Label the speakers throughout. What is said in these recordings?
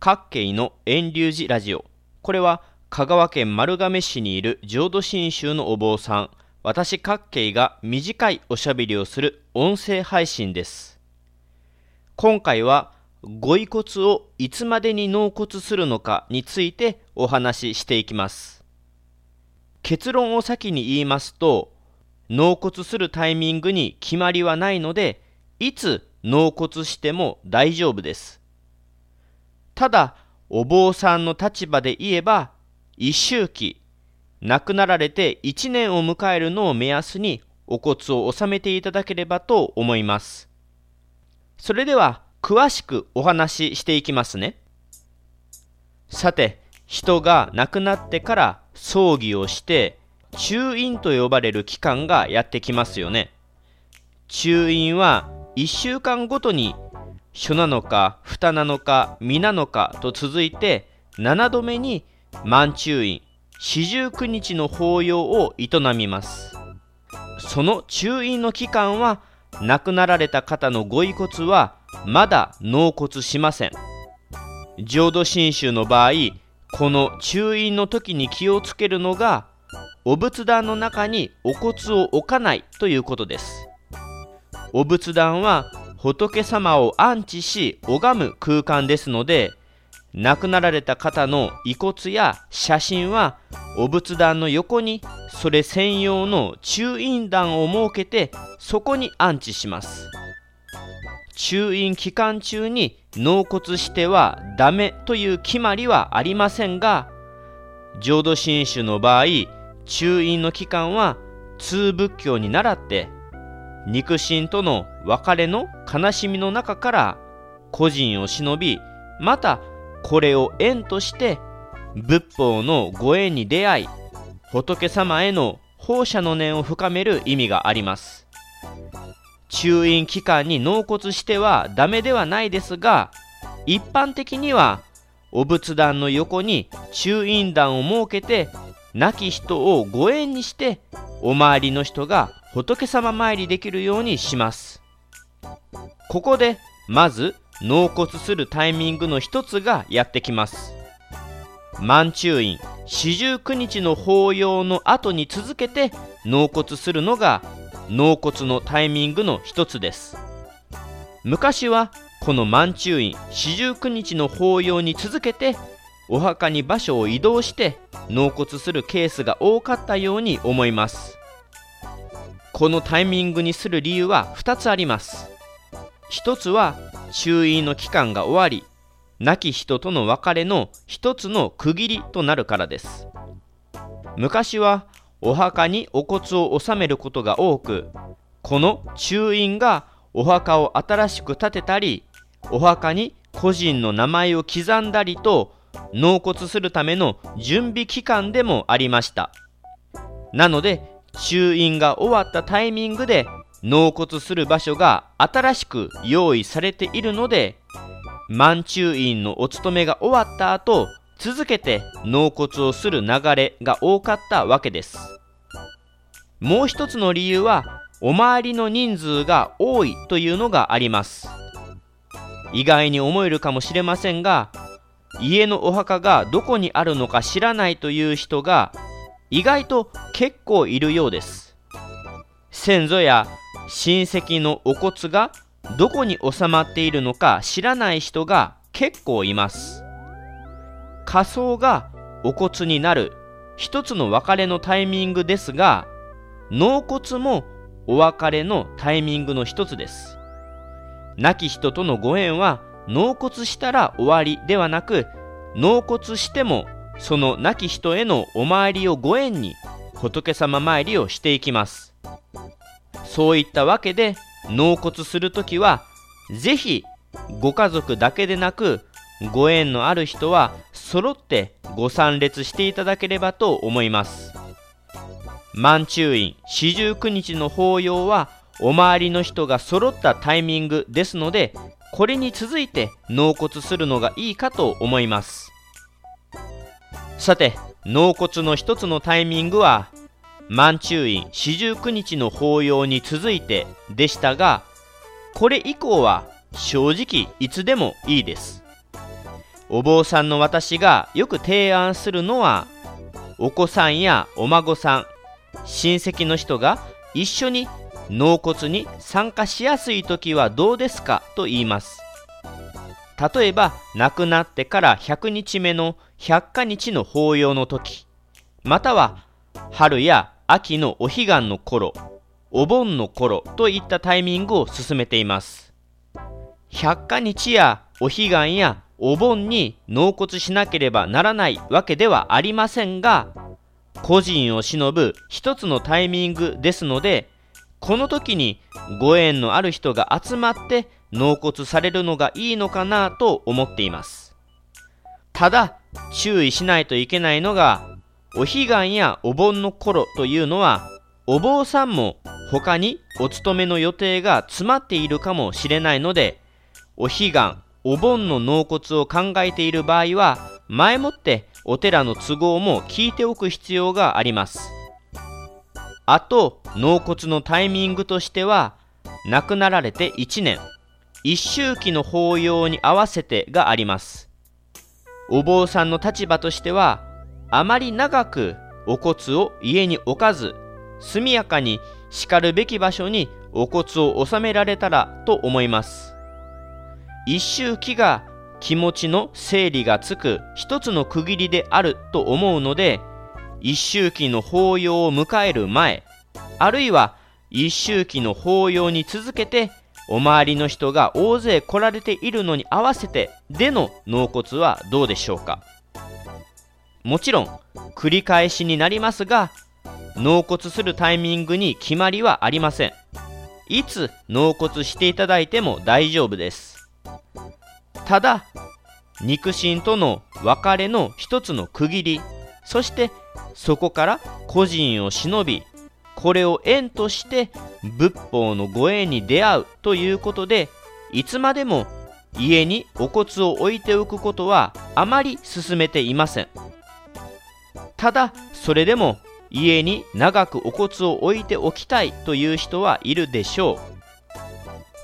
Speaker 1: 各系の遠流寺ラジオ。これは香川県丸亀市にいる浄土真宗のお坊さん、私各系が短いおしゃべりをする音声配信です。今回は、ご遺骨をいつまでに納骨するのかについてお話ししていきます。結論を先に言いますと、納骨するタイミングに決まりはないので、いつ納骨しても大丈夫です。ただ、お坊さんの立場で言えば、一周期、亡くなられて1年を迎えるのを目安にお骨を納めていただければと思います。それでは、詳しくお話ししていきますね。さて、人が亡くなってから葬儀をして、中院と呼ばれる期間がやってきますよね。中院は1週間ごとに書なのか蓋なのか身なのかと続いて7度目に満中院四十九日の法要を営みます。その中院の期間は亡くなられた方のご遺骨はまだ納骨しません。浄土真宗の場合この中院の時に気をつけるのがお仏壇の中にお骨を置かないということです。お仏壇は仏様を安置し拝む空間ですので亡くなられた方の遺骨や写真はお仏壇の横にそれ専用の中院壇を設けてそこに安置します。中院期間中に納骨してはダメという決まりはありませんが浄土真宗の場合中院の期間は通仏教に倣って肉親との別れの悲しみの中から個人を忍びまたこれを縁として仏法のご縁に出会い仏様への放射の念を深める意味があります。中院期間に納骨してはダメではないですが一般的にはお仏壇の横に中院壇を設けて亡き人をご縁にしてお周りの人が仏様参りできるようにします。ここでまず納骨するタイミングの一つがやってきます。満中院四十九日の法要の後に続けて納骨するのが納骨のタイミングの一つです。昔はこの満中院四十九日の法要に続けてお墓に場所を移動して納骨するケースが多かったように思います。このタイミングにする理由は2つあります。一つは中院の期間が終わり亡き人との別れの一つの区切りとなるからです。昔はお墓にお骨を納めることが多くこの中院がお墓を新しく建てたりお墓に個人の名前を刻んだりと納骨するための準備期間でもありました。なので中院が終わったタイミングで納骨する場所が新しく用意されているので満中院のお勤めが終わった後続けて納骨をする流れが多かったわけです。もう一つの理由はお周りの人数が多いというのがあります。意外に思えるかもしれませんが家のお墓がどこにあるのか知らないという人が意外と結構いるようです。先祖や親戚のお骨がどこに収まっているのか知らない人が結構います。仮葬がお骨になる一つの別れのタイミングですが納骨もお別れのタイミングの一つです。亡き人とのご縁は納骨したら終わりではなく納骨してもその亡き人へのお参りをご縁に仏様参りをしていきます。そういったわけで納骨するときはぜひご家族だけでなくご縁のある人は揃ってご参列していただければと思います。満中院四十九日の法要はお周りの人が揃ったタイミングですのでこれに続いて納骨するのがいいかと思います。さて納骨の一つのタイミングは満中院四十九日の法要に続いてでしたがこれ以降は正直いつでもいいです。お坊さんの私がよく提案するのはお子さんやお孫さん親戚の人が一緒に納骨に参加しやすい時はどうですかと言います。例えば亡くなってから100日目の百花日の法要の時または春や秋のお彼岸の頃お盆の頃といったタイミングを進めています。百花日やお彼岸やお盆に納骨しなければならないわけではありませんが個人を忍ぶ一つのタイミングですのでこの時にご縁のある人が集まって納骨されるのがいいのかなと思っています。ただ注意しないといけないのがお彼岸やお盆の頃というのはお坊さんも他にお勤めの予定が詰まっているかもしれないのでお彼岸お盆の納骨を考えている場合は前もってお寺の都合も聞いておく必要があります。あと納骨のタイミングとしては亡くなられて1年。一周期の法要に合わせてがあります。お坊さんの立場としてはあまり長くお骨を家に置かず速やかにしかるべき場所にお骨を収められたらと思います。一周期が気持ちの整理がつく一つの区切りであると思うので一周期の法要を迎える前あるいは一周期の法要に続けてお周りの人が大勢来られているのに合わせてでの納骨はどうでしょうか？もちろん繰り返しになりますが納骨するタイミングに決まりはありません。いつ納骨していただいても大丈夫です。ただ肉親との別れの一つの区切りそしてそこから個人を忍びこれを縁として仏法のご縁に出会うということでいつまでも家にお骨を置いておくことはあまり進めていません。ただそれでも家に長くお骨を置いておきたいという人はいるでしょう。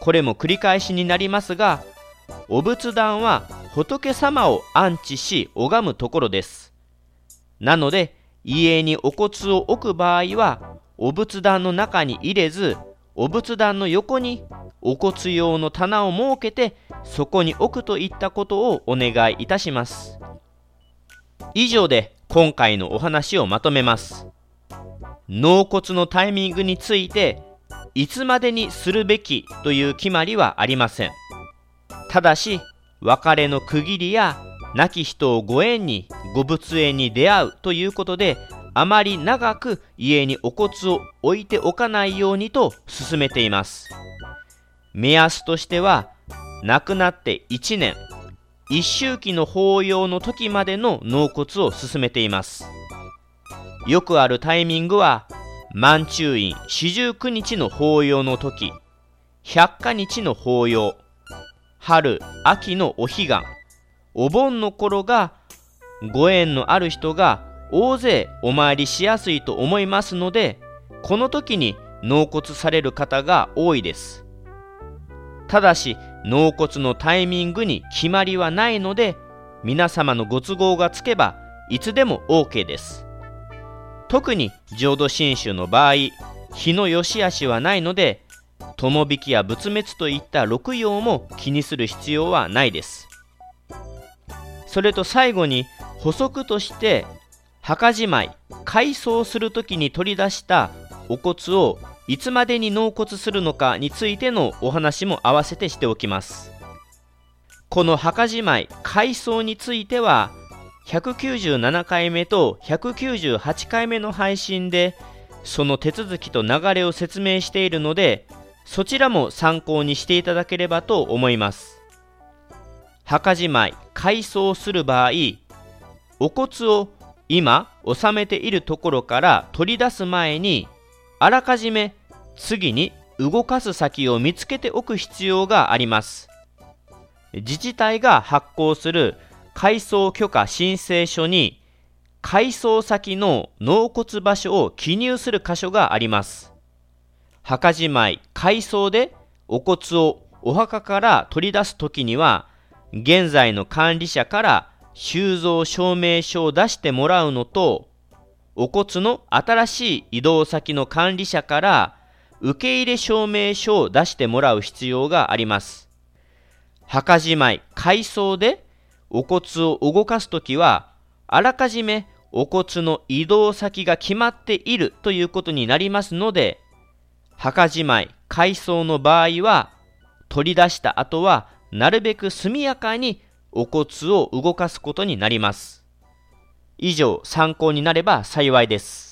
Speaker 1: これも繰り返しになりますがお仏壇は仏様を安置し拝むところです。なので家にお骨を置く場合はお仏壇の中に入れずお仏壇の横にお骨用の棚を設けてそこに置くといったことをお願いいたします。以上で今回のお話をまとめます。納骨のタイミングについていつまでにするべきという決まりはありません。ただし別れの区切りや亡き人をご縁にご仏縁に出会うということであまり長く家にお骨を置いておかないようにと勧めています。目安としては亡くなって1年一周期の法要の時までの納骨を勧めています。よくあるタイミングは満中院四十九日の法要の時百花日の法要春秋のお彼岸お盆の頃がご縁のある人が大勢お参りしやすいと思いますのでこの時に納骨される方が多いです。ただし納骨のタイミングに決まりはないので皆様のご都合がつけばいつでも OK です。特に浄土真宗の場合日の良し悪しはないので友引きや仏滅といった六曜も気にする必要はないです。それと最後に補足として墓じまい改装する時に取り出したお骨をいつまでに納骨するのかについてのお話も合わせてしておきます。この墓じまい改装については197回目と198回目の配信でその手続きと流れを説明しているのでそちらも参考にしていただければと思います。墓じまい改装する場合お骨を今収めているところから取り出す前にあらかじめ次に動かす先を見つけておく必要があります。自治体が発行する改装許可申請書に改装先の納骨場所を記入する箇所があります。墓じまい改装でお骨をお墓から取り出す時には現在の管理者から収蔵証明書を出してもらうのと、お骨の新しい移動先の管理者から受け入れ証明書を出してもらう必要があります。墓じまい、改装でお骨を動かすときは、あらかじめお骨の移動先が決まっているということになりますので、墓じまい、改装の場合は、取り出した後は、なるべく速やかにお骨を動かすことになります。以上、参考になれば幸いです。